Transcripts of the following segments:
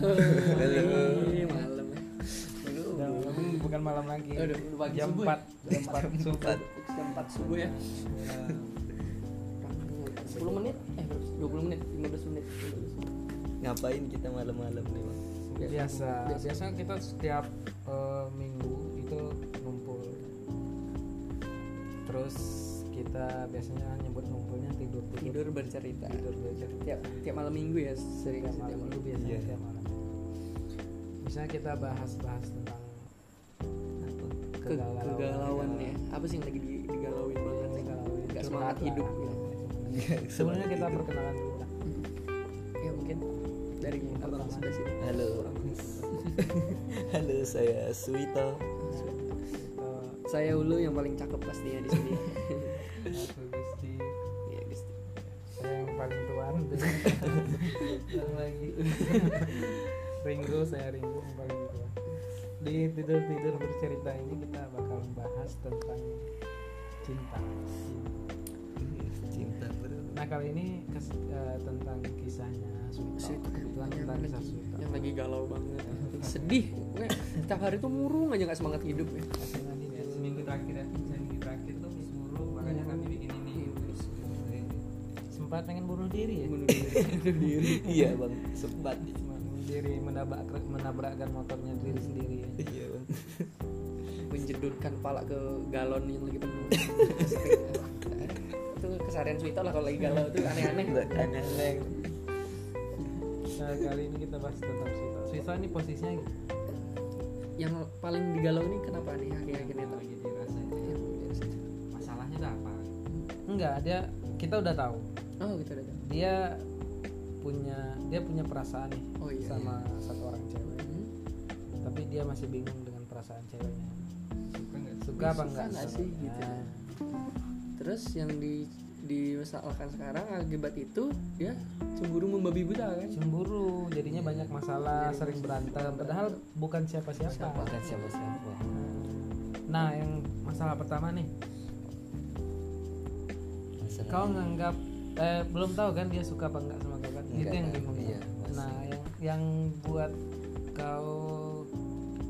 Malam ya. Bukan malam lagi udah pagi jam subuh 4 ya? jam 4 subuh Jam 4 subuh ya. Nah, 10 menit eh 20 menit 15 menit 15 menit. Ngapain kita malam-malam nih bang? biasa Biasa. biasanya kita setiap eh, minggu itu ngumpul terus kita biasanya nyebut ngumpulnya tidur tidur bercerita tidur belajar tiap tiap malam minggu ya sering tiap malam itu biasanya Iya. tiap malam misalnya kita bahas-bahas tentang Apa? Ke, kegalauan ya apa sih yang lagi di, digalauin banget nih Kegalauan. nggak semangat hidup ya. sebelumnya kita Hidup. perkenalan dulu lah ya mungkin dari abang sebelah sini Halo. Halo, saya Suito. Eh, saya Ulu yang paling cakep pastinya di sini aku Gusti ya Gusti saya yang paling tuan yang lagi Ringo saya Ringo paling tua di tidur tidur bercerita ini kita bakal bahas tentang cinta. Cinta bro. nah kali ini kes- eh, tentang kisahnya kebetulan yang tentang kisah lagi, Suito yang lagi galau banget. Sedih. Pokoknya tiap hari tuh murung aja nggak semangat hidup ya. Ya, seminggu terakhir ya. Seminggu terakhir tuh suruh makanya kami bikin ini. Sempat pengen bunuh diri ya? Bunuh diri bunuh diri. Iya bang, sempat. Bunuh diri menabrak menabrakkan motornya diri sendiri ya. Iya bang. menjedurkan kepala ke galon yang lagi penuh itu keseharian Suito lah kalau lagi galau tuh aneh-aneh Aneh-aneh. Nah, kali ini kita bahas tentang Suito. Suito ini posisinya yang paling digalau ini kenapa nih akhir-akhir ini lagi dirasain masalahnya tuh apa enggak, dia kita udah tahu. oh gitu udah tahu. Dia punya dia punya perasaan nih oh iya sama satu orang cewek. Hmm. Tapi dia masih bingung dengan perasaan ceweknya. suka nggak Suka apa enggak? sih, gitu. Nah, terus yang di dimasalahkan sekarang akibat itu dia cemburu membabi buta kan cemburu, jadinya banyak masalah, sering berantem. Padahal bukan siapa-siapa. Bukan siapa-siapa. Nah, yang masalah pertama nih, Masalah kau nganggap eh belum tahu kan dia suka apa enggak sama kau Enggak Itu yang kan? bingung. Iya, masih. nah, yang yang buat kau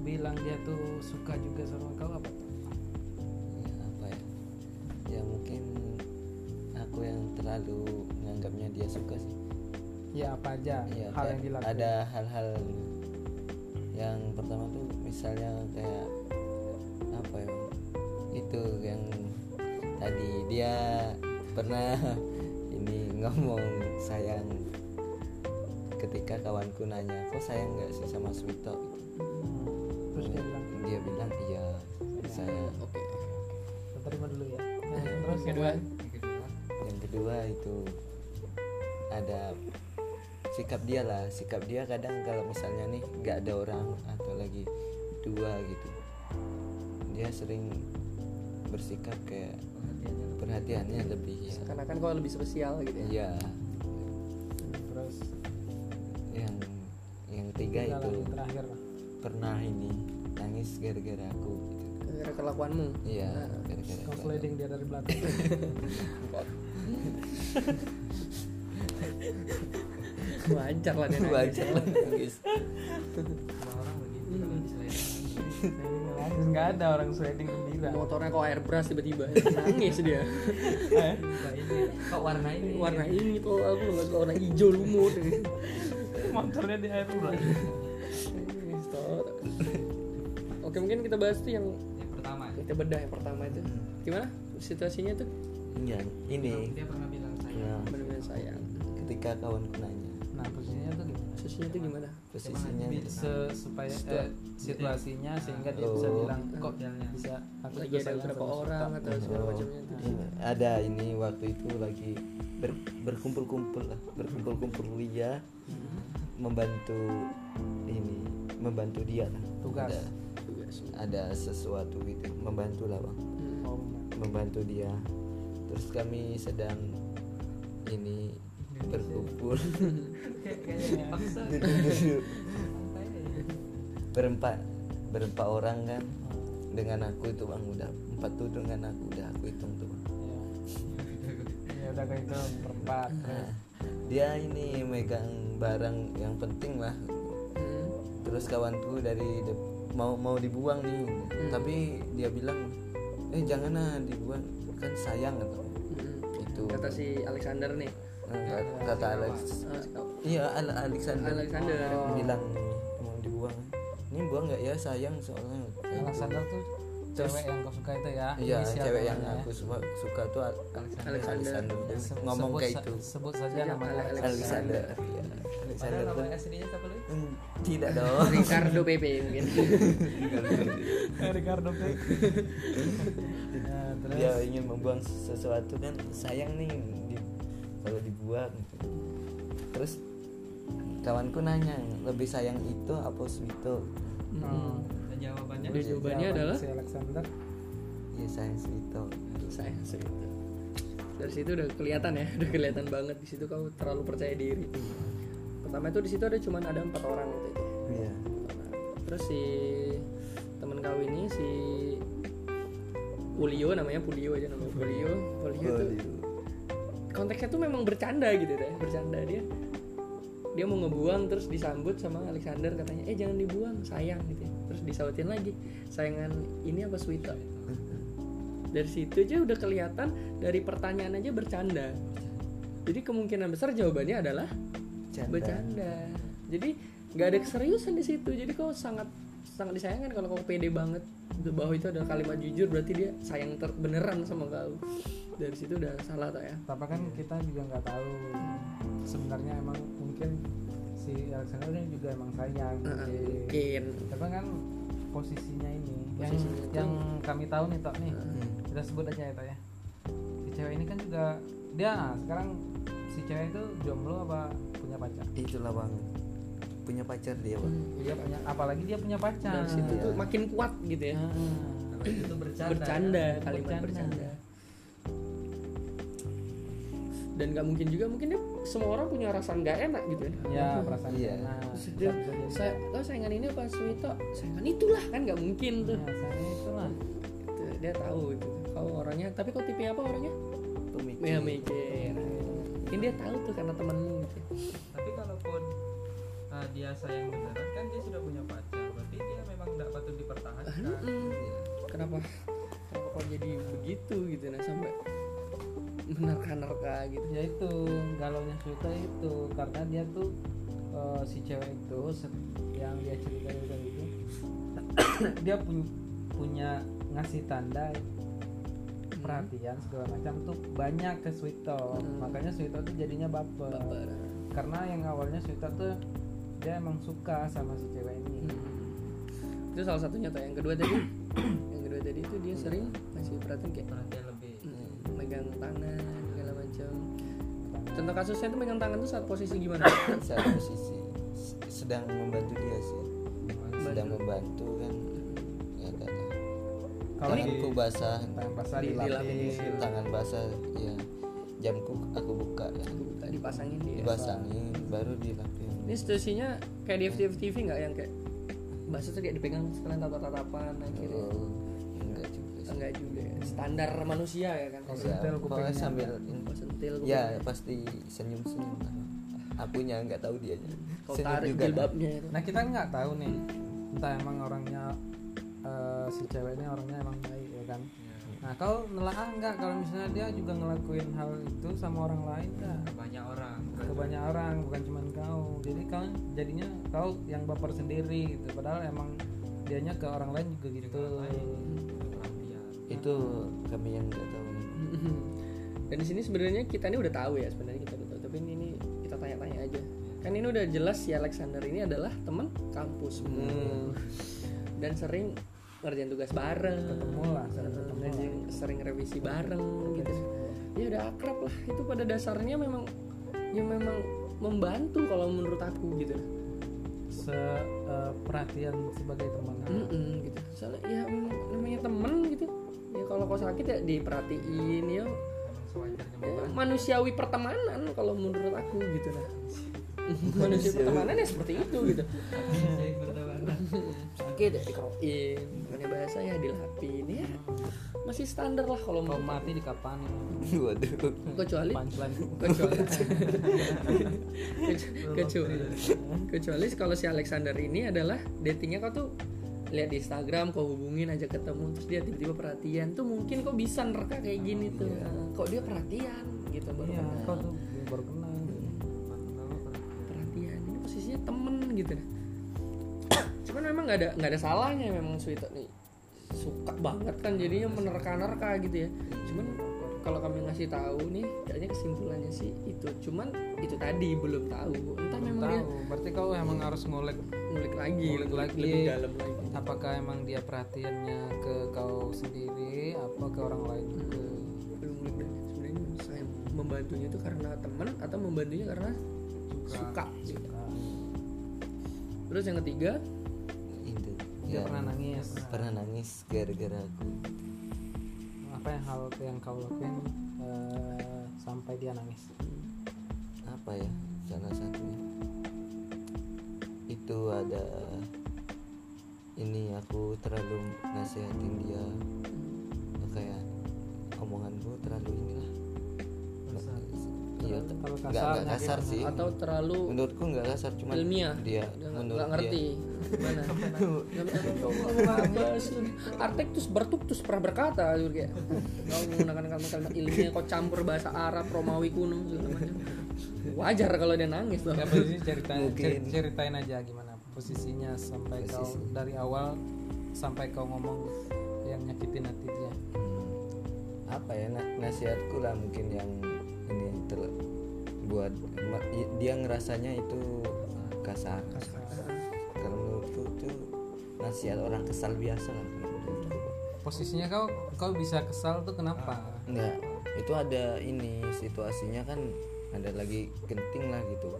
bilang dia tuh suka juga sama kau apa? tuh? ya apa ya ya mungkin aku yang terlalu menganggapnya dia suka sih Ya apa aja ya hal yang dilakukan. ada hal-hal yang pertama tuh misalnya kayak apa ya itu yang tadi dia pernah ini ngomong sayang ketika kawanku nanya kok sayang nggak sih sama Suito Terus dia bilang, dia bilang iya saya oke "Kita terima dulu ya. Nah, terus yang kedua yang kedua? Yang kedua itu ada sikap dia lah. Sikap dia kadang kalau misalnya nih nggak ada orang atau lagi dua gitu dia sering bersikap kayak perhatiannya lebih. ya. Seakan-akan kau lebih spesial gitu ya. Iya ketiga tinggal itu terakhir lah. pernah ini nangis gara-gara aku gitu. Gara kelakuanmu? Iya Nah, gara-gara sliding dia dari belakang. wajar lah dia nangis. wajar lah nangis. Orang begitu selain Sliding nangis. Nggak ada orang sliding gembira. motornya kok airbrush tiba-tiba? Nangis dia. Eh, kok warna ini? Warna ini tuh aku nggak suka warna hijau lumut Motornya di air. Stop. oke mungkin kita bahas tuh yang yang pertama ya? Kita bedah yang pertama itu. Gimana situasinya tuh? Iya ini. Dia pernah bilang saya ya, benar-benar sayang. Ketika kawanku nanya Nah, posisinya tuh gimana? situasinya tuh gimana? Posisinya Se- supaya eh, situasinya sehingga dia bisa Oh. bilang kok bisa aku lagi ada sayang beberapa orang Suta." atau segala macamnya tuh. Ini ada ini waktu itu lagi ber- berkumpul-kumpul lah berkumpul-kumpul dia membantu ini membantu dia lah. Tugas. ada, tugas. Ada sesuatu gitu membantu lah bang. Hmm. Oh, membantu dia. Terus kami sedang ini berkumpul. berempat berempat orang kan. Dengan aku itu bang udah empat tuh dengan aku udah aku hitung tuh bang. Ya udah kayak itu berempat. Nah, dia ini megang barang yang penting lah. Terus kawanku dari de- mau mau dibuang nih. Tapi dia bilang eh jangan lah dibuang. Kan sayang gitu Mm-mm. itu kata si Alexander nih. Nah, kata Alex. Ah, si- iya Al- Alexander. Alexander. bilang mau dibuang. Ini buang nggak ya? Sayang soalnya. Alexander tuh cewek yang kau suka itu ya iya cewek yang namanya ya. aku suka, suka tuh Al- Alexander. Dia Se- ngomong sebut kayak itu. sebut saja Saja namanya. Alex- Alexander. Iya. Alexander nama aslinya siapa lu? Hmm, tidak dong. Ricardo PP mungkin. Ricardo ya, terus? Dia ingin membuang sesuatu kan sayang nih di- kalau dibuang. Terus kawanku nanya lebih sayang itu apa Swito Hmm. Jawabannya? Udah jawabannya adalah? Si Alexander. Ya sayang Swito saya segitu dari situ udah kelihatan ya udah kelihatan banget di situ kau terlalu percaya diri. Pertama itu di situ ada cuman ada empat orang gitu aja. iya. Terus si temen kau ini si Pulio namanya Pulio aja namanya Pulio Pulio tuh konteksnya tuh memang bercanda gitu deh bercanda dia dia mau ngebuang terus disambut sama Alexander katanya eh jangan dibuang sayang gitu ya. terus disautin lagi sayangan ini apa Swita dari situ aja udah kelihatan dari pertanyaan aja bercanda. Jadi kemungkinan besar jawabannya adalah Canda. bercanda. Jadi nggak ada keseriusan di situ. Jadi kau sangat sangat disayangkan kalau kau pede banget bahwa itu adalah kalimat jujur berarti dia sayang ter beneran sama kau dari situ udah salah tak ya tapi kan kita juga nggak tahu sebenarnya emang mungkin si Alexander ini juga emang sayang Heeh, mungkin. mungkin tapi kan posisinya ini yang Posisinya itu- yang kami tahu nih tok nih Hmm. kita sebut aja ya tok ya si cewek ini kan juga dia nah, sekarang si cewek itu jomblo apa punya pacar itulah bang punya pacar dia bang dia punya apalagi dia punya pacar dari situ Iya. tuh makin kuat gitu ya itu bercanda. bercanda ya. kalimat Bercanda. bercanda dan nggak mungkin juga mungkin dia semua orang punya rasa nggak enak gitu ya. Ya perasaan Iya. bisa jadi. saya oh sayangan ini apa Suwito? Sayangan itulah kan nggak mungkin tuh. Nah, saya itu lah Gitu, dia tahu gitu. Kau orangnya tapi kau tipe apa orangnya? Pemikir. Ya mikir. Mungkin dia tahu tuh karena temenmu gitu. Tapi kalaupun uh, dia sayang beneran kan dia sudah punya pacar. Berarti dia memang tidak patut dipertahankan. Mm-mm. kenapa? Kenapa kok jadi begitu gitu? Nah sampai menerka-nerka gitu. Ya itu galaunya Suta itu karena dia tuh eh, si cewek itu yang dia ceritain tadi itu dia punya punya ngasih tanda perhatian segala macam tuh banyak ke Suito Hmm. makanya Suito tuh jadinya baper. baper. Karena yang awalnya Suito tuh dia emang suka sama si cewek ini. Hmm. itu salah satunya tuh yang kedua tadi yang kedua tadi itu dia sering ngasih perhatian kayak Perhatian megang tangan segala macam. Contoh kasusnya tuh megang tangan tuh saat posisi gimana? Saat posisi sedang membantu dia sih. Sedang membantu kan. Ya kan Kalau tanganku basah. tangan basah Di- dilapis. tangan basah ya jamku aku buka ya. Aku buka dipasangin dia dipasangin baru dilapin. Ini situasinya kayak di FTV TV nggak yang kayak bahasa tuh kayak dipegang sekalian tatap-tatapan akhirnya. Oh, juga enggak juga ya. standar manusia ya kan Kalau Ya, sentil kupingnya sambil Kau sentil ya pasti senyum senyum akunya nggak tahu dia kau tarik jilbabnya itu Nah kita nggak tahu nih, entah emang orangnya eh, si cewek ini orangnya emang baik ya kan. Nah kau nelaah nggak kalau misalnya dia juga ngelakuin hal itu sama orang lain nggak? Ke banyak orang. Ke banyak orang bukan cuma kau. Jadi kau jadinya kau yang baper sendiri gitu. Padahal emang dianya ke orang lain juga gitu. Juga lain. Itu kami yang nggak tahu. Dan di sini sebenarnya kita ini udah tahu ya sebenarnya kita udah tahu tapi ini, ini kita tanya-tanya aja. Kan ini udah jelas si Alexander ini adalah teman kampusmu dan sering ngerjain tugas bareng. Ketemu lah, sering ketemu yang sering revisi bareng gitu. Ya udah akrab lah itu pada dasarnya memang ya memang membantu kalau menurut aku gitu. Se eh, perhatian sebagai teman. Mm-mm, gitu. Soalnya ya namanya temen gitu ya kalau kau sakit ya diperhatiin ya manusiawi pertemanan kalau menurut aku gitu nah manusia pertemanan ya seperti itu gitu. Sakit ya dikerokin punya bahasa ya dilapin ya. Masih standar lah kalau mau mati di kapan? Waduh. Kecuali kecuali kecuali kecuali kalau si Alexander ini adalah datingnya kau tuh lihat di Instagram kau hubungin aja ketemu terus dia tiba-tiba perhatian. Tuh mungkin kok bisa nerka kayak gini tuh. Nah, kok dia perhatian gitu baru iya kenal. tuh baru kenal perhatian. Ini posisinya temen gitu cuman memang nggak ada nggak ada salahnya memang Sweeto nih. Suka banget kan jadinya menerka-nerka gitu ya. Cuman kalau kami ngasih tahu nih kayaknya kesimpulannya sih itu. Cuman itu tadi belum tahu. Entah memang dia tahu. Berarti kau emang harus ngulik ngulik lagi Ngulik lagi. lebih dalam lagi. Apakah emang dia perhatiannya ke kau sendiri apa ke orang lain? Juga belum ngulik sebenarnya saya membantunya itu karena teman atau membantunya karena suka, gitu. Suka. terus yang ketiga? Itu. Dia ya, pernah nangis. Pernah nangis gara-gara aku apa yang hal yang kau lakuin eh, sampai dia nangis? Apa ya salah satunya? Itu ada ini aku terlalu nasihatin dia. Kayak omonganku terlalu inilah iya Terlalu nggak kasar, nggak kasar nyakitin. sih. Atau terlalu menurutku nggak kasar cuma ilmiah. dia Dia nggak- ngerti. Apa sih? Artektus bertuktus pernah berkata gitu kayak kau menggunakan kalimat-kalimat ilmiah kau campur bahasa Arab Romawi kuno wajar kalau dia nangis dong ya ceritain ceritain aja gimana posisinya sampai kau dari awal sampai kau ngomong yang nyakitin hati dia. Hmm, apa ya na- nasihatku lah mungkin yang ini ter buat dia ngerasanya itu kasar. Kalau menurutku itu nasihat orang kesal biasa lah. Posisinya kau kau bisa kesal tuh kenapa? Enggak. Itu ada ini situasinya kan ada lagi genting lah gitu.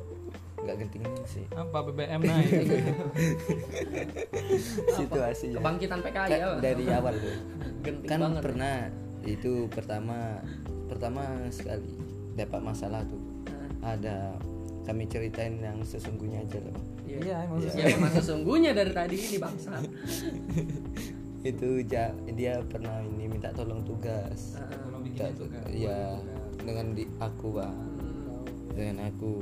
Nggak genting sih. Apa BBM naik? Situasinya. Kebangkitan PKI Kan ya dari awal tuh. Genting kan banget. pernah itu pertama pertama sekali dapat masalah tuh. Nah, ada kami ceritain yang sesungguhnya aja lah Bang. iya emang Iya. susah. ya memang sesungguhnya dari tadi ini bangsa itu ja- dia pernah ini minta tolong tugas. Nah, Tolong minta tugas. ya dengan di aku bang dengan aku.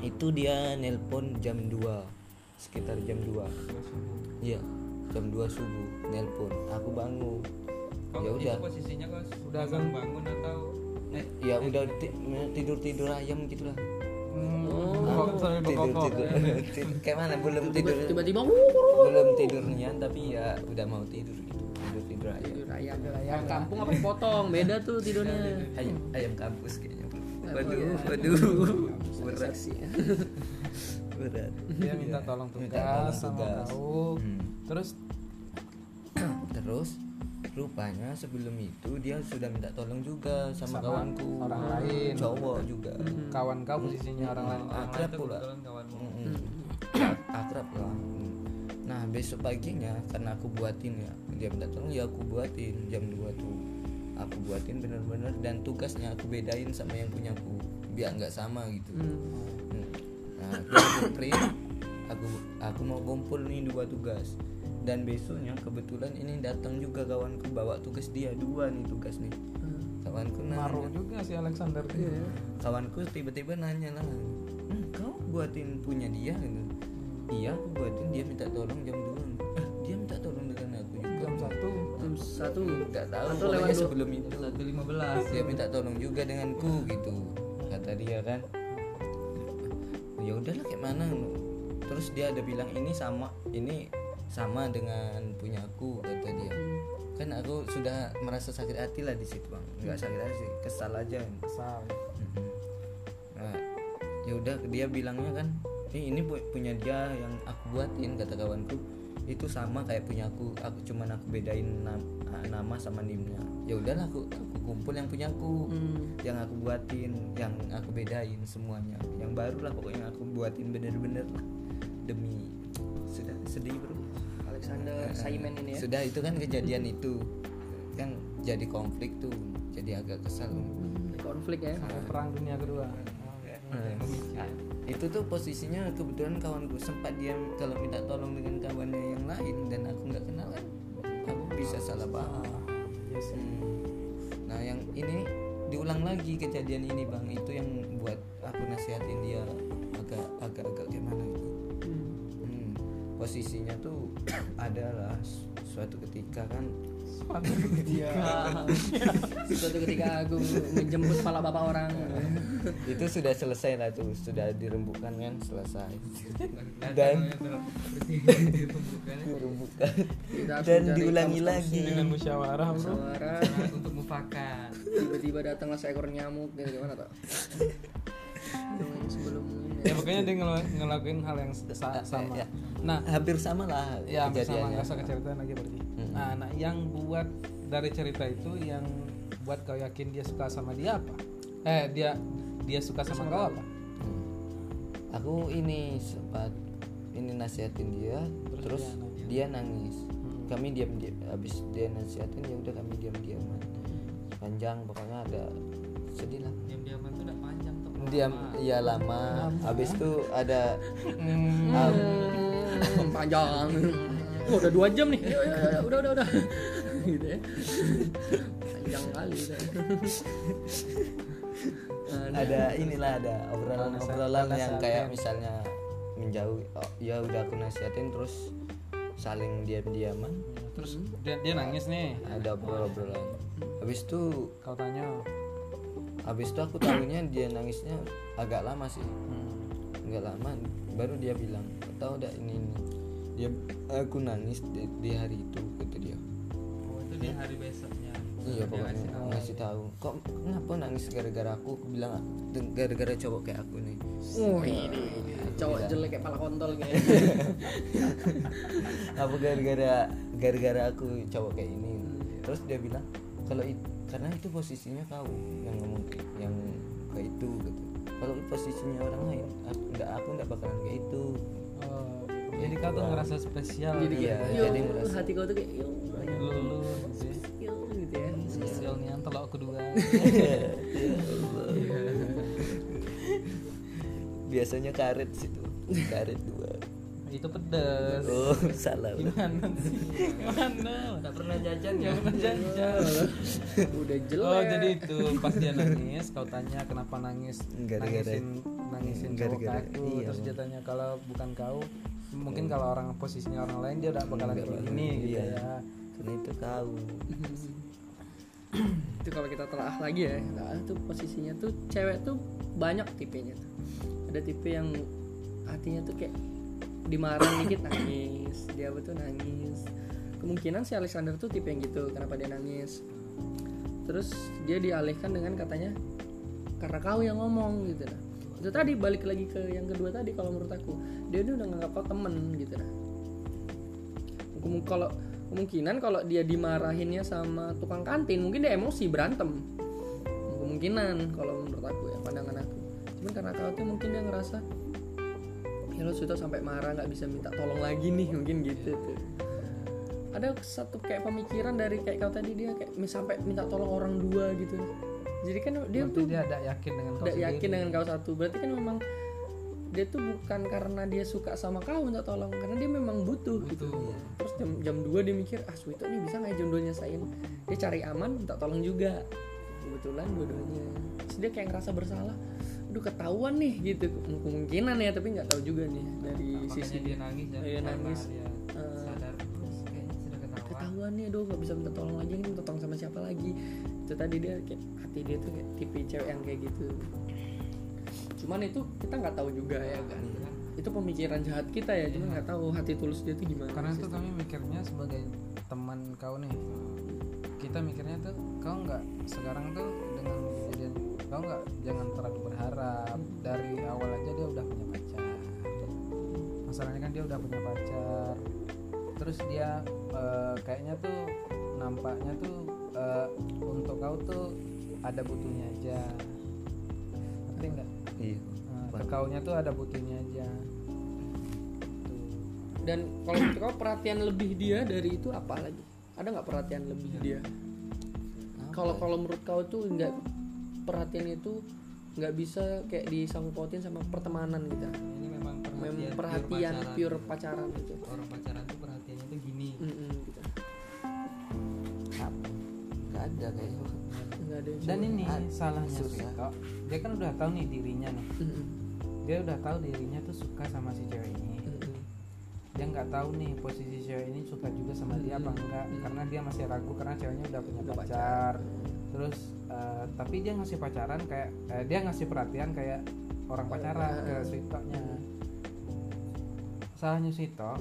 Itu dia nelpon jam 2 sekitar jam 2 iya jam 2 subuh nelpon. Aku bangun. Ya udah. posisinya kau Udah bangun atau ya udah tidur tidur ayam gitulah Hmm, Oh. kok sambil tidur berkokok. tidur kayak mana? Belum tidur. tiba-tiba wuh, belum tidurnya tapi ya udah mau tidur gitu. Tidur tidur ayam tidur ayam. Ayam kampung apa dipotong? Beda tuh tidurnya. Ayam ayam kampus kayaknya. Oh, waduh iya. waduh. Berat. Seksi berat. Dia minta tolong Minta tugas tolong sama tugas. kau Hmm. terus? Terus rupanya sebelum itu dia sudah minta tolong juga sama, Sama kawanku. orang lain. cowok juga. Kawan kau posisinya orang lain. Hmm. akrab itu pula. kawanmu. Mm-mm. akrab lah. Nah besok paginya karena aku buatin ya dia minta tolong ya aku buatin jam 2 tuh. Aku buatin bener-bener dan tugasnya aku bedain sama yang punya aku biar nggak sama gitu. Hmm. nah aku print aku aku mau kumpul nih dua tugas dan besoknya kebetulan ini datang juga kawanku bawa tugas dia dua nih tugas nih. Kawanku Maru nanya juga si Alexander kawanku tiba-tiba nanya lah "Hmm, kau buatin punya dia? Gitu. Iya aku buatin dia minta tolong jam dua. Eh, dia minta tolong dengan aku juga. Jam satu. Jam satu nggak tahu Atau lewat dua- sebelum itu. Satu lima belas. Dia minta tolong juga denganku gitu kata dia kan. Ya udahlah kayak mana? Terus dia ada bilang ini sama ini sama dengan punya aku kata dia. Kan aku sudah merasa sakit hati lah di situ bang. Nggak sakit hati sih kesal aja. Kesal. Nah ya udah dia bilangnya kan "Eh, ini pu- punya dia yang aku buatin kata kawanku. Itu sama kayak punya aku aku cuman aku bedain nam- ah, nama sama nimnya ya udahlah aku aku kumpul yang punya aku Hmm. yang aku buatin yang aku bedain semuanya. Yang baru lah pokoknya aku buatin bener-bener lah demi sudah sedih bro. Alexander Simon ini ya? sudah itu kan kejadian itu. Kan jadi konflik tuh jadi agak kesal. Konflik ya? Sampai perang dunia kedua. Nah, nah, itu tuh posisinya kebetulan kawanku sempat dia kalau minta tolong dengan kawannya yang lain dan aku nggak kenal kan. Aku bisa salah paham. Iya. Hmm. nah yang ini diulang lagi kejadian ini bang. Itu yang buat aku nasihatin dia agak agak agak gimana posisinya tuh adalah su- suatu ketika kan Iya. Suatu ketika aku menjemput kepala bapak orang. itu sudah selesai lah tuh sudah dirembukan kan selesai dan dirembukannya dirembukan dan diulangi lagi Dengan musyawarah. Suara untuk mufakat tiba-tiba datanglah seekor nyamuk gitu gimana tuh? Sebelum. Ya pokoknya dia ngel- ngelakuin hal yang sa- sama. Ya. Nah, hampir sama lah ya hampir sama usah keceritaan lagi berarti. Hmm. Nah, nah, yang buat dari cerita itu yang buat kau yakin dia suka sama dia apa? Eh dia dia suka sama kau apa? Hmm. aku ini sempat ini nasihatin dia Terus terus, dia dia nangis Hmm. kami diam diam habis dia nasihatin ya udah kami diam diaman panjang pokoknya ada sedih lah udah panjang tuh diam lama. ya lama habis itu ada Hmm. ah, Hmm, panjang. Oh, udah dua jam nih. Ya, ya, ya, udah, udah, udah. gitu ya. Panjang kali gitu. Ada. inilah ada obrolan obrolan yang kayak misalnya menjauh oh, ya udah aku nasihatin terus saling diam diaman Terus dia dia nangis nih. ada obrol obrolan habis itu Kau tanya. Habis itu aku tahunya dia nangisnya agak lama sih Hmm. nggak lama baru dia bilang tahu udah ini, ini dia aku nangis di, di hari itu kata dia oh itu di hari besoknya iya pokoknya ngasih tahu. ngasih tahu kok kenapa nangis gara-gara aku aku bilang "Tuh, gara-gara cowok kayak aku nih Oh, ini cowok Iya. jelek kayak pala kontol kayak. apa gara-gara gara-gara aku cowok kayak ini terus dia bilang kalau karena itu posisinya kau yang yang kayak itu gitu kalau posisinya orang lain aku nggak aku nggak bakalan kayak itu Oh, jadi kau tuh ngerasa spesial. Jadi Iya, kayak, yo, jadi merasa- hati kau tuh kayak, yo, gitu ya. yo, gitu ya. Spesialnya telok kedua. biasanya karet situ karet dua itu pedes. oh salah Gimana sih? Gimana? nggak pernah jajan ya Gimana jajan? Udah jelek. Oh jadi itu pas dia nangis kau tanya kenapa nangis Gara-gara- nangisin nangisin cowok gara-gara- aku iya, terus dia tanya kalau bukan kau mungkin kalau orang posisinya orang lain dia udah bakalan kayak gini gitu iya. ya karena itu kau itu kalau kita telah lagi ya nah, itu posisinya tuh cewek tuh banyak tipenya tuh ada tipe yang hatinya tuh kayak dimarahin dikit nangis. Dia betul nangis. Kemungkinan si Alexander tuh tipe yang gitu kenapa dia nangis? Terus dia dialihkan dengan katanya karena kau yang ngomong gitu nah itu tadi balik lagi ke yang kedua tadi kalau menurut aku. Dia udah nganggap kau temen gitu nah kalau kemungkinan kalau dia dimarahinnya sama tukang kantin mungkin dia emosi berantem. Kemungkinan kalau menurut aku ya pandangan aku. Cuman karena kau tuh mungkin dia ngerasa ya lo sudah sampai marah nggak bisa minta tolong lagi nih mungkin gitu tuh. Ada satu kayak pemikiran dari kayak kau tadi dia kayak sampai minta tolong orang dua gitu. Jadi kan dia berarti tuh dia ada yakin dengan kau tidak yakin dengan kau satu. Berarti kan memang dia tuh bukan karena dia suka sama kau minta tolong karena dia memang butuh, gitu. Terus jam jam 2 dia mikir ah Suito nih bisa nggak ya jam 2 nyesain? Dia cari aman minta tolong juga. Kebetulan dua-duanya. Terus dia kayak ngerasa bersalah aduh ketahuan nih gitu. Kemungkinan ya tapi nggak tahu juga nih dari makanya sisi dia nangis ya Iya, nangis. dia Eh, sadar terus kayaknya sudah ketahuan. ketahuan nih aduh nggak bisa minta tolong lagi ini minta tolong sama siapa lagi. Itu tadi dia kayak hati dia tuh kayak tipe cewek yang kayak gitu. Cuman itu kita nggak tahu juga ya kan. itu pemikiran jahat kita ya cuma nggak tahu hati tulus dia tuh gimana karena itu kami mikirnya sebagai teman kau nih kita mikirnya tuh kau nggak sekarang tuh dengan kejadian kau nggak? Jangan terlalu berharap. Dari awal aja dia udah punya pacar. Masalahnya kan dia udah punya pacar. Terus dia eh, kayaknya tuh nampaknya tuh eh, untuk kau tuh ada butuhnya aja. Ngerti nggak? Iya. Nah, ke kaunya tuh ada butuhnya aja. Tuh. dan kalau kau perhatian lebih dia dari itu apa lagi? Ada nggak perhatian lebih dia? Kalau kalau menurut kau tuh nggak perhatian itu nggak bisa kayak disangkut pautin sama pertemanan gitu. Ini memang perhatian, memang pure perhatian pacaran. pure pacaran gitu. Orang pacaran tuh perhatiannya tuh gini. Mm-mm, gitu. Apa nggak ada kayaknya. Nggak ada dan ini Ah, salahnya susah. Vito dia kan udah tahu nih dirinya nih. Mm-mm, dia udah tahu dirinya tuh suka sama si cewek ini. Dia nggak tahu nih posisi cewek ini suka juga sama dia apa Hmm. enggak. Hmm. karena dia masih ragu karena ceweknya udah punya pacar. Terus eh, tapi dia ngasih pacaran kayak eh, dia ngasih perhatian kayak orang pacaran ke Ah. Swito-nya salahnya Swito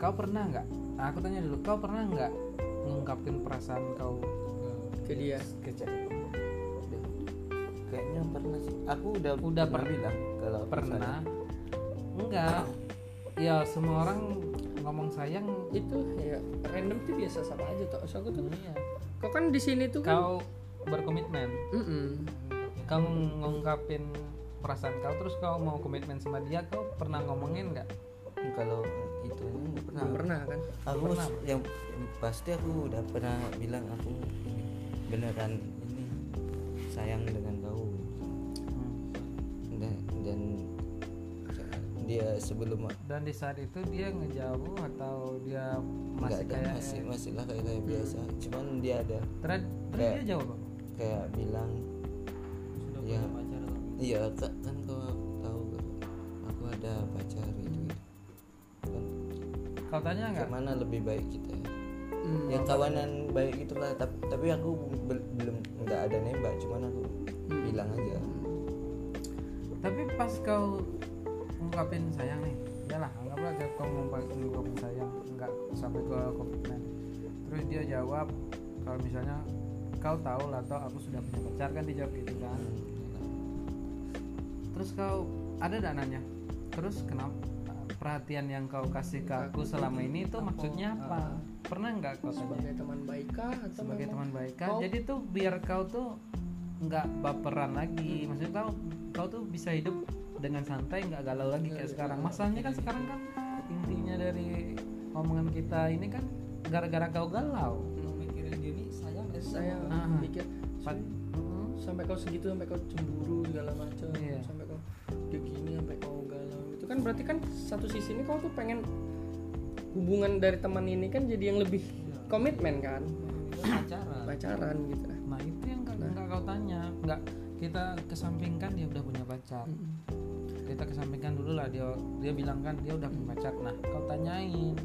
kau pernah nggak? Nah, aku tanya dulu kau pernah nggak ngungkapin perasaan kau ke dia? Ke cewek? Kayaknya pernah sih. Aku udah Udah pernah pernah. bilang kalau pernah. enggak. Ya semua orang ngomong sayang itu ya random tuh biasa sama aja toh. So aku tuh iya. kau kan di sini tuh kan berkomitmen. Mm-mm. kau ngungkapin perasaan kau terus kau mau komitmen sama dia kau pernah ngomongin nggak? Kalau itu nggak pernah. Belum pernah kan? Aku Pernah. yang pasti aku udah pernah bilang aku beneran ini sayang dengan kau. Dan, dan dia sebelum dan di saat itu dia ngejauh atau dia masih masih kayak masih masih lah kayak kayak biasa. Cuman dia ada terus dia jawab apa? Kayak bilang sudah Iya. pacar atau iya kak kan kau tahu aku ada pacar gitu, gitu. kan kau tanya nggak mana lebih baik kita ya Hmm. ya kawanan baik itulah tapi tapi aku bel- belum nggak ada nembak cuman aku Hmm. bilang aja tapi pas kau ngungkapin sayang nih ya lah anggaplah aja kau ngungkapin sayang nggak sampai ke komitmen terus dia jawab kalau misalnya kau tahu lah atau aku sudah punya pacar kan dijawab gitu kan. Terus kau ada dananya terus kenapa perhatian yang kau kasih ke aku selama ini itu maksudnya apa? Pernah nggak kau tanya? Sebagai teman baik kah atau sebagai teman baik kau- jadi tuh biar kau tuh nggak baperan lagi. Maksudnya kau kau tuh bisa hidup dengan santai nggak galau lagi kayak sekarang. masalahnya kan sekarang kan intinya dari omongan kita ini kan gara-gara kau galau dan saya pikir Pat- Mm-mm. sampai kau segitu sampai kau cemburu segala macam Iya. sampai kau dia gini sampai kau galau. Itu kan berarti kan satu sisi ini kau tuh pengen hubungan dari teman ini kan jadi yang lebih komitmen kan? Itu pacaran. Pacaran gitu. Nah itu yang nggak nggak kau tanya. Nggak kita kesampingkan dia udah punya pacar. Kita kesampingkan dulu lah dia dia bilang kan dia udah punya pacar. Nah kau tanyain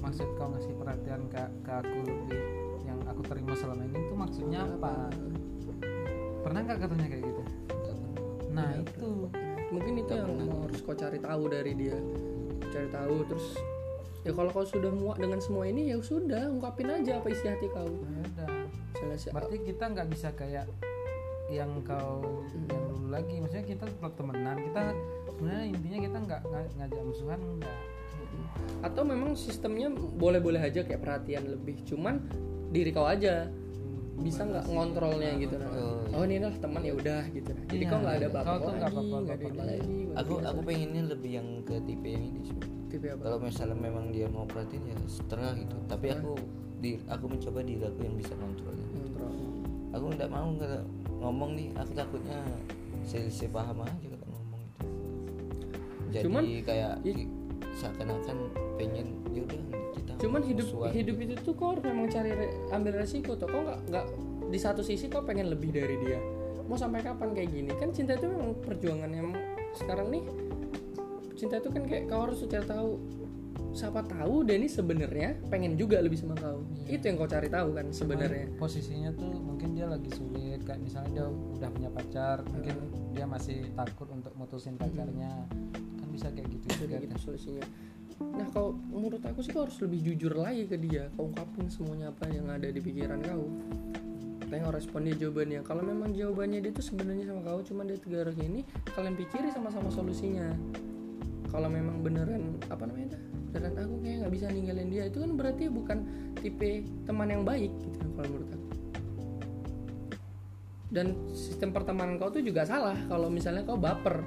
maksud kau ngasih perhatian ke, ke aku lebih aku terima selama ini itu maksudnya apa? Pernah nggak katanya kayak gitu? Nah Iya, itu. mungkin itu yang mau harus kau cari tahu dari dia. Cari tahu terus ya kalau kau sudah muak dengan semua ini ya sudah ungkapin aja apa isi hati kau. Ya udah. Berarti kita nggak bisa kayak yang kau yang dulu lagi. Maksudnya kita tetap temenan. Kita sebenarnya intinya kita nggak nggak- ngajak musuhan enggak atau memang sistemnya boleh-boleh aja kayak perhatian lebih. Cuman diri kau aja. Bisa nggak ngontrolnya gitu nah. Oh, ini lah teman ya udah gitu. Nah. jadi Iya, kau nggak ada bapak lagi nggak nggak ada lagi. nggak aku aku pengennya lebih yang ke tipe yang ini sih tipe apa? Kalau misalnya memang dia mau perhatiin ya setengah gitu. Tapi aku di aku mencoba diri aku yang bisa Ngontrol. aku nggak mau kalau ngomong nih aku takutnya selisih paham aja kalau ngomong itu jadi Cuman, kayak seakan-akan pengen yaudah cuman hidup hidup itu tuh kau harus memang cari re- ambil resiko tuh kau nggak nggak di satu sisi kau pengen lebih dari dia? Mau sampai kapan kayak gini? Kan cinta itu memang perjuangan yang sekarang nih cinta itu kan kayak kau harus cari tahu siapa tahu Denny sebenarnya pengen juga lebih sama kau. Iya. itu yang kau cari tahu kan sebenarnya. posisinya tuh mungkin dia lagi sulit kayak misalnya dia udah punya pacar mungkin dia masih takut untuk mutusin pacarnya. Kan bisa kayak gitu juga gitu kan. solusinya nah kau menurut aku sih kau harus lebih jujur lagi ke dia. Kau ungkapin semuanya apa yang ada di pikiran kau. Tengok respon dia jawabannya. Kalau memang jawabannya dia tuh sebenarnya sama kau cuma dia tegar ini kalian pikiri sama-sama solusinya. Kalau memang beneran apa namanya dah beneran aku kayak nggak bisa ninggalin dia itu kan berarti bukan tipe teman yang baik gitu kalau menurut aku. Dan sistem pertemanan kau tuh juga salah. Kalau misalnya kau baper.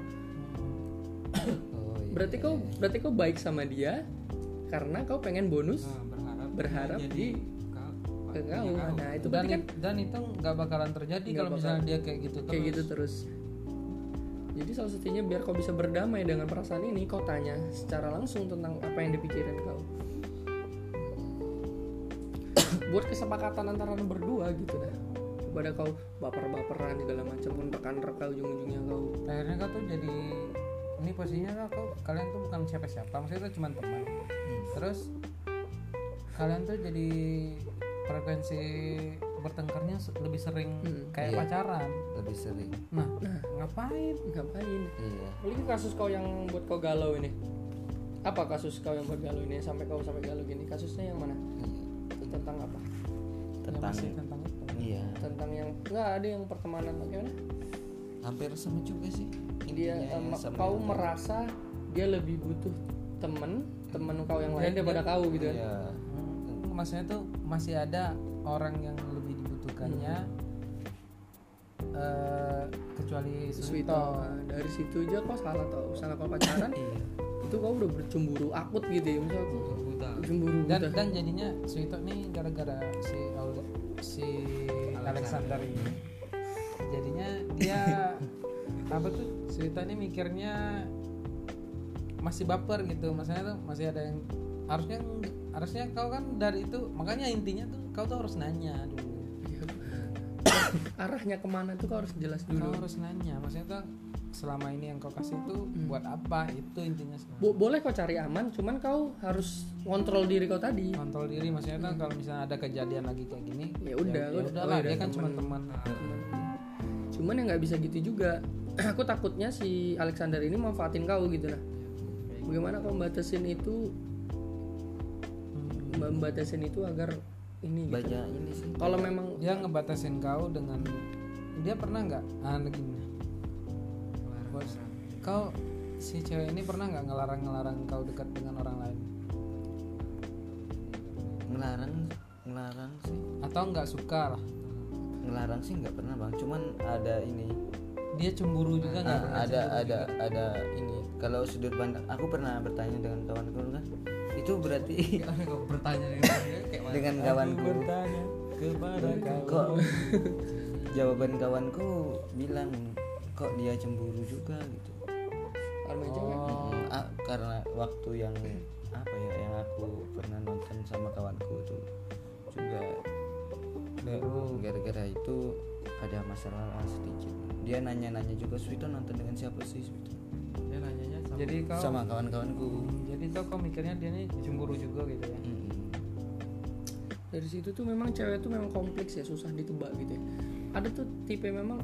Berarti kau berarti kau baik sama dia karena kau pengen bonus? Nah, berharap. Berharap jadi ke kau. nah itu dan kan dan itu nggak bakalan terjadi kalau misalnya dia kayak gitu kayak gitu terus. terus. Jadi salah satunya biar kau bisa berdamai dengan perasaan ini kau tanya secara langsung tentang apa yang dipikirin kau. Buat kesepakatan antara berdua gitu dah. Daripada kau baper-baperan segala macam rekan-reka ujung-ujungnya kau. Akhirnya kau tuh jadi ini posisinya kau kalian tuh bukan siapa-siapa maksudnya itu cuma teman. Terus kalian tuh jadi frekuensi bertengkarnya lebih sering Hmm, kayak iya. pacaran. Lebih sering. Nah nah. ngapain? Ngapain? Iya. Apalagi kasus kau yang buat kau galau ini. Apa kasus kau yang buat galau ini? Sampai kau sampai galau gini. Kasusnya yang mana? Iya. Tentang apa? Ya, tentang masih tentang itu. Iya. Tentang yang nggak ada yang pertemanan. Bagaimana hampir sama juga sih dia Intinya ya sama kau yang- merasa dia lebih butuh temen temen kau yang lain Dia- daripada kau gitu kan? Iya. Hmm, maksudnya tuh masih ada orang yang lebih dibutuhkannya eh, kecuali Suito Nah, dari situ aja kau salah tau salah kau pacaran iya. itu kau udah bercemburu akut gitu ya misal kau buta. Cemburu dan buta. dan jadinya Suito nih gara-gara si si Alexander ini jadinya dia apa tuh ini mikirnya masih baper gitu. Maksudnya tuh masih ada yang harusnya harusnya kau kan dari itu makanya intinya tuh kau tuh harus nanya dulu. Arahnya ke mana tuh kau harus jelas kau dulu. harus nanya maksudnya tuh selama ini yang kau kasih itu buat apa itu intinya. Bo- boleh kau cari aman cuman kau harus kontrol diri kau tadi. Kontrol diri maksudnya tuh kalau misalnya ada kejadian lagi kayak gini Ya udah, ya, udahlah ya dia udah, kan cuma teman Cuman- cuman ya nggak bisa gitu juga. Aku takutnya si Alexander ini manfaatin kau gitu lah. Bagaimana kau batasin itu? Membatasin itu agar ini gitu. banyak ini sih. Kalau memang dia ngebatasin kau dengan dia pernah nggak? Ah gini bos. Kau si cewek ini pernah nggak ngelarang ngelarang kau dekat dengan orang lain? Ngelarang ngelarang sih. Atau nggak suka lah ngelarang sih nggak pernah bang. Cuman ada ini. Dia cemburu juga nggak Ah, ada ada ada ini. Kalau sudut pandang aku pernah bertanya dengan kawanku kan. Itu berarti kok bertanya dengan kayak mana? dengan kawanku. bertanya kepada kau kok jawaban kawanku bilang kok dia cemburu juga? gitu. Cewek? Oh ah, karena waktu yang apa ya yang aku pernah nonton sama kawanku tuh juga Baru. gara-gara itu ada masalah sedikit. Dia nanya-nanya juga Suito nonton dengan siapa sih Suito dia nanyanya sama. Jadi kau sama kawan-kawanku. Jadi tuh kau mikirnya dia ini cemburu juga gitu ya? Mm-mm. dari situ tuh memang cewek tuh memang kompleks ya susah ditebak gitu ya. Ada tuh tipe memang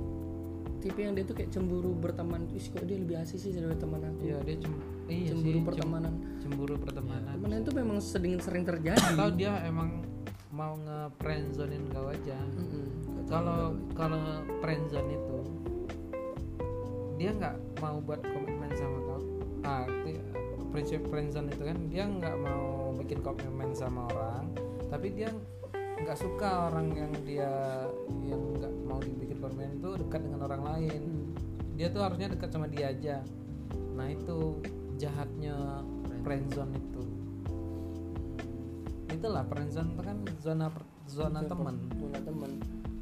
tipe yang dia tuh kayak cemburu berteman Ih, kok dia lebih asik sih daripada teman aku? Iya dia cem iya cemburu sih, pertemanan. cemburu pertemanan. Temenan itu memang sering sering terjadi. Atau dia emang mau nge friendzonein kau aja. Kalau kalau friendzone itu dia nggak mau buat komitmen sama kau. Ah ti- prinsip friendzone itu kan dia nggak mau bikin komitmen sama orang tapi dia nggak suka orang yang dia yang nggak mau dibikin komitmen itu dekat dengan orang lain. Dia tuh harusnya dekat sama dia aja. Nah itu jahatnya friendzone itu itulah friendzone itu kan zona per- zona teman. Zona teman.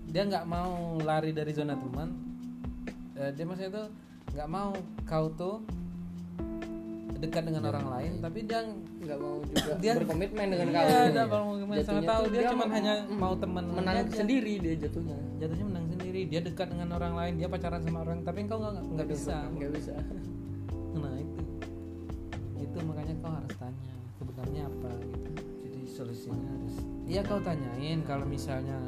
Dia nggak mau lari dari zona teman. Eh, dia maksudnya tuh nggak mau kau tuh dekat dengan orang lain tapi dia nggak mau juga Dia- berkomitmen dengan kau. Iya, dia baru mau sama Jatuhnya tahu dia dia cuma hanya mm, mau teman menang aja. sendiri dia jatuhnya. Jatuhnya menang sendiri. Dia dekat dengan orang lain dia pacaran sama orang tapi kau nggak nggak bisa. nggak bisa. Nah itu itu solusinya harus iya kau tanyain kalau misalnya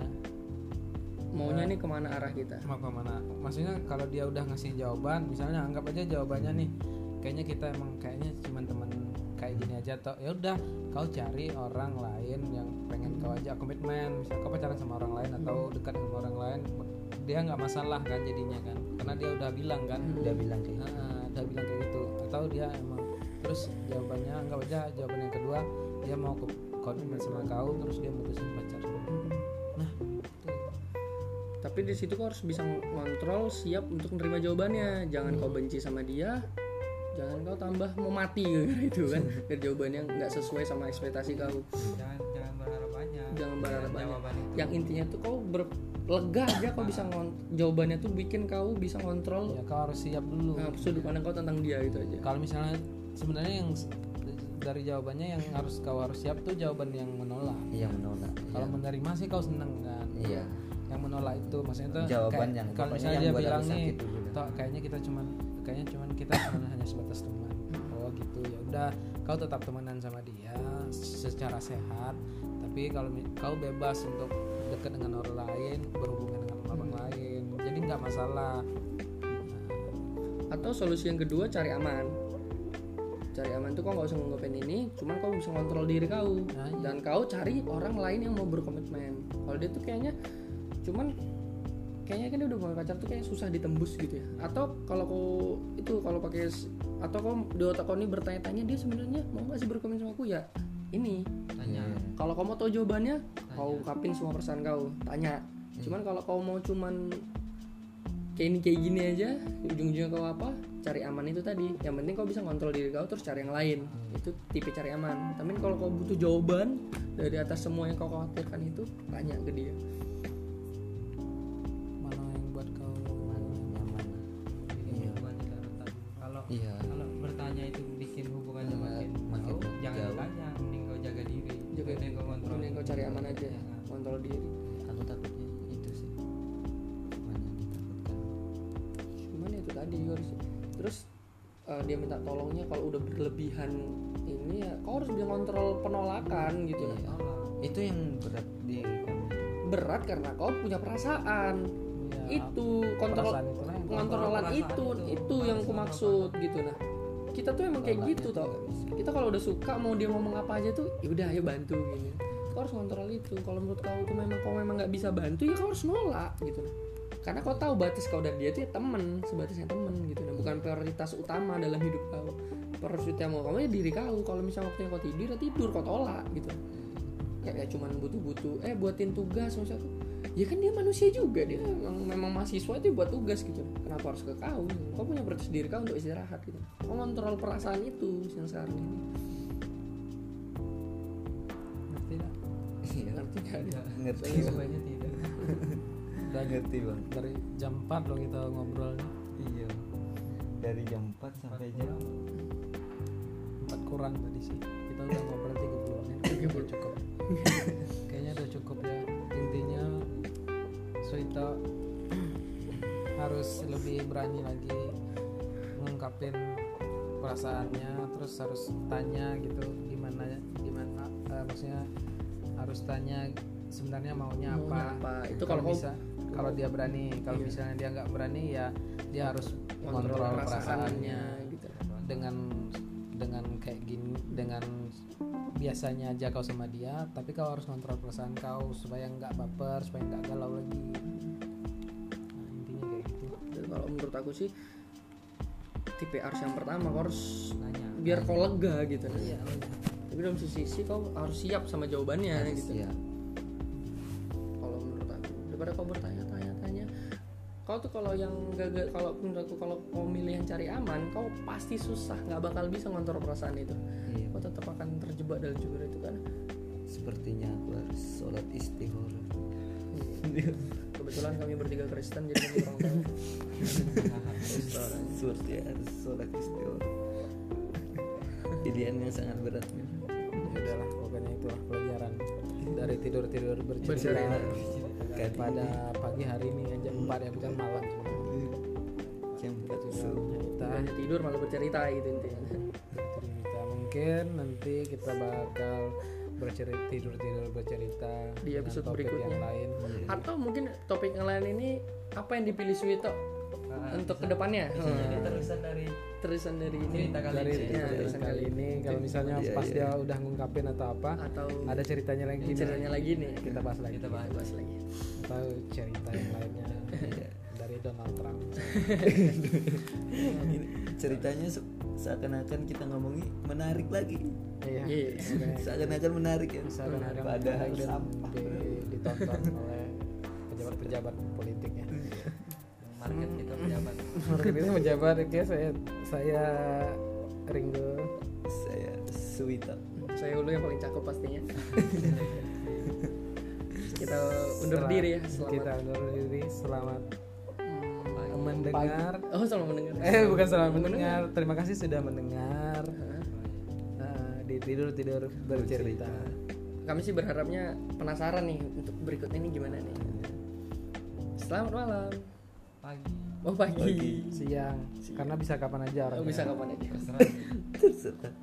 maunya nih ke mana arah kita? mau ke mana? Maksudnya kalau dia udah ngasih jawaban misalnya anggap aja jawabannya nih kayaknya kita emang kayaknya cuma teman kayak gini aja toh. Ya udah kau cari orang lain yang pengen kau ajak komitmen. Misal kau pacaran sama orang lain atau dekat dengan orang lain dia nggak masalah kan jadinya kan? Karena dia udah bilang kan? Udah bilang kayak gitu. Nah, udah bilang kayak gitu. Atau dia emang terus jawabannya anggap aja jawaban yang kedua dia mau ke komitmen sama kau terus dia mutusin pacar nah itu. tapi di situ kau harus bisa ngontrol siap untuk menerima jawabannya. Jangan kau benci sama dia jangan kau tambah mau mati gara itu kan. Biar jawabannya nggak sesuai sama ekspektasi kau. Jangan jangan berharap banyak jangan berharap banyak yang intinya tuh kau ber lega aja kau bisa ngon jawabannya tuh bikin kau bisa ngontrol. Ya kau harus siap dulu. Nah, sudut pandang kau tentang dia itu aja. Kalau misalnya sebenarnya yang dari jawabannya yang harus kau harus siap tuh jawaban yang menolak. Iya menolak kalau Iya. menerima sih kau seneng kan. Iya. Yang menolak itu maksudnya tuh Jawaban kayak- yang- kalau misalnya yang dia bilang nih dulu. toh kayaknya kita cuman kayaknya cuman kita cuman hanya sebatas teman. Oh gitu. Ya udah kau tetap temenan sama dia secara sehat. Tapi kalau kau bebas untuk dekat dengan orang lain berhubungan dengan orang lain. Jadi nggak masalah. Atau solusi yang kedua cari aman cari aman tuh kau nggak usah ngungkapin ini cuman kau bisa kontrol diri kau. Nah, iya. dan kau cari orang lain yang mau berkomitmen. Kalau dia tuh kayaknya cuman kayaknya kan dia udah punya pacar tuh kayak susah ditembus gitu ya. Atau kalau kau itu kalau pakai atau kau di otak kau ini bertanya-tanya dia sebenarnya mau nggak sih berkomitmen sama aku? Ya ini. Tanya. Iya. kalau kau mau tahu jawabannya kau ungkapin semua perasaan kau. Tanya. Cuman kalau kau mau cuman kayak ini kayak gini aja ujung-ujungnya kau apa cari aman itu tadi. Yang penting kau bisa kontrol diri kau terus cari yang lain. Itu tipe cari aman. Tapi kalau kau butuh jawaban dari atas semua yang kau khawatirkan itu tanya ke dia. Mana yang buat kau Mana nyaman? bikin Iya. hubungan kalau iya. kalau bertanya itu bikin hubungannya Eh, makin makin jauh jangan jauh. ditanya mending kau jaga diri. Jaga mending kau kontrol mending kau cari aman aja Ya. kontrol diri itu tadi harus terus eh, dia minta tolongnya kalau udah berlebihan ini ya kau harus bisa kontrol penolakan gitu Iya. Tolong. itu yang berat di berat karena kau punya perasaan. Ya, itu kontrol perasaan yang pengontrolan itu itu, itu. yang ku maksud gitu. Nah kita tuh emang kayak gitu tau kita kalau udah suka mau dia ngomong apa aja tuh ya udah ayo bantu gini. Kau harus kontrol itu. Kalau menurut kau tuh memang kau memang nggak bisa bantu ya kau harus nolak gitu. nah karena kau tahu batas kau dan dia tuh ya temen sebatasnya temen gitu. Nah bukan prioritas utama dalam hidup kau prioritas utama kamu ya diri kau. Kalau misalnya waktunya kau tidur ya tidur kau tolak gitu. Kayak cuman butuh-butuh eh buatin tugas misalnya ya kan dia manusia juga dia memang, memang mahasiswa itu buat tugas gitu. Kenapa harus ke kau? Kau punya prioritas diri kau untuk istirahat gitu. Kau kontrol perasaan itu yang sekarang ini. Ngerti nggak? iya. Ngerti gak dia ngerti Saya sebenarnya tidak udah ngerti bang. Dari jam 4 loh kita ngobrol nih iya. Dari jam 4 sampai jam 4 kurang tadi sih. Kita udah ngobrol 30 menit. Kayaknya udah cukup. Kayaknya udah cukup ya. Intinya Suita harus lebih berani lagi mengungkapin perasaannya terus harus tanya gitu gimana gimana eh, maksudnya harus tanya sebenarnya maunya Maunya apa, apa. Itu kalau bisa kalau dia berani kalau Iya. misalnya dia nggak berani ya dia harus kontrol perasaannya perasaannya gitu. Dengan dengan kayak gini dengan biasanya aja kau sama dia tapi kau harus kontrol perasaan kau supaya nggak baper supaya nggak galau lagi. Nah, intinya kayak gitu. Dan kalau menurut aku sih tipe ars yang pertama kau harus nanya. biar kau lega gitu. Nah. iya tapi dalam sisi sisi kau harus siap sama jawabannya Harus gitu. siap. kalau menurut aku daripada kau bertanya-tanya tanya kau tuh kalau yang gagal kalau menurut aku kalau kau milih yang cari aman kau pasti susah. Nggak bakal bisa ngontrol perasaan itu. Iya. Kau tetap akan terjebak dalam jubur itu kan? Sepertinya aku harus sholat istighfar kebetulan kami bertiga Kristen jadi kami kurang tahu seperti harus sholat istighfar pilihan yang sangat berat. Ya udahlah pokoknya itulah pelajaran dari tidur tidur bercerita Kali pada pagi hari ini ya, jam 4 ya bukan malam. Jam 4 Sudah subuh kita hanya tidur malah bercerita gitu intinya. Cerita mungkin nanti kita bakal bercerita tidur tidur bercerita Di episode topik berikutnya. yang lain atau mungkin topik yang lain ini apa yang dipilih Suwito Ah, untuk bisa. ke depannya? Bisa jadi terusan dari terusan dari ini. cerita kali dari ini. Ya, cerita terusan kali ini. kalau misalnya Iya, pas iya. dia udah ngungkapin atau apa atau ada ceritanya lagi nih. ceritanya lagi nih. Kita bahas lagi. Kita bahas. bahas lagi. Atau cerita yang lainnya. Dari Donald Trump. Ini ceritanya se- seakan-akan kita ngomongi menarik lagi. Iya. Iya. Seakan-akan menarik ya. Seakan-akan padahal sampah. di- ditonton oleh pejabat-pejabat politiknya market kita pejabat Market itu pejabat oke saya saya Ringo. Saya Suwita. Saya dulu yang paling cakep pastinya. Kita undur Setelah- diri ya selamat. Kita undur diri. Selamat Hmm, mendengar. pagi. oh selamat mendengar. Eh bukan selamat mendengar. Terima kasih sudah mendengar. Eh, di tidur tidur bercerita. kami sih berharapnya penasaran nih untuk berikutnya ini gimana nih. Selamat malam pagi. Oh pagi, Siang. Karena bisa kapan aja Oh, orangnya. bisa kapan aja. Terserah. Terserah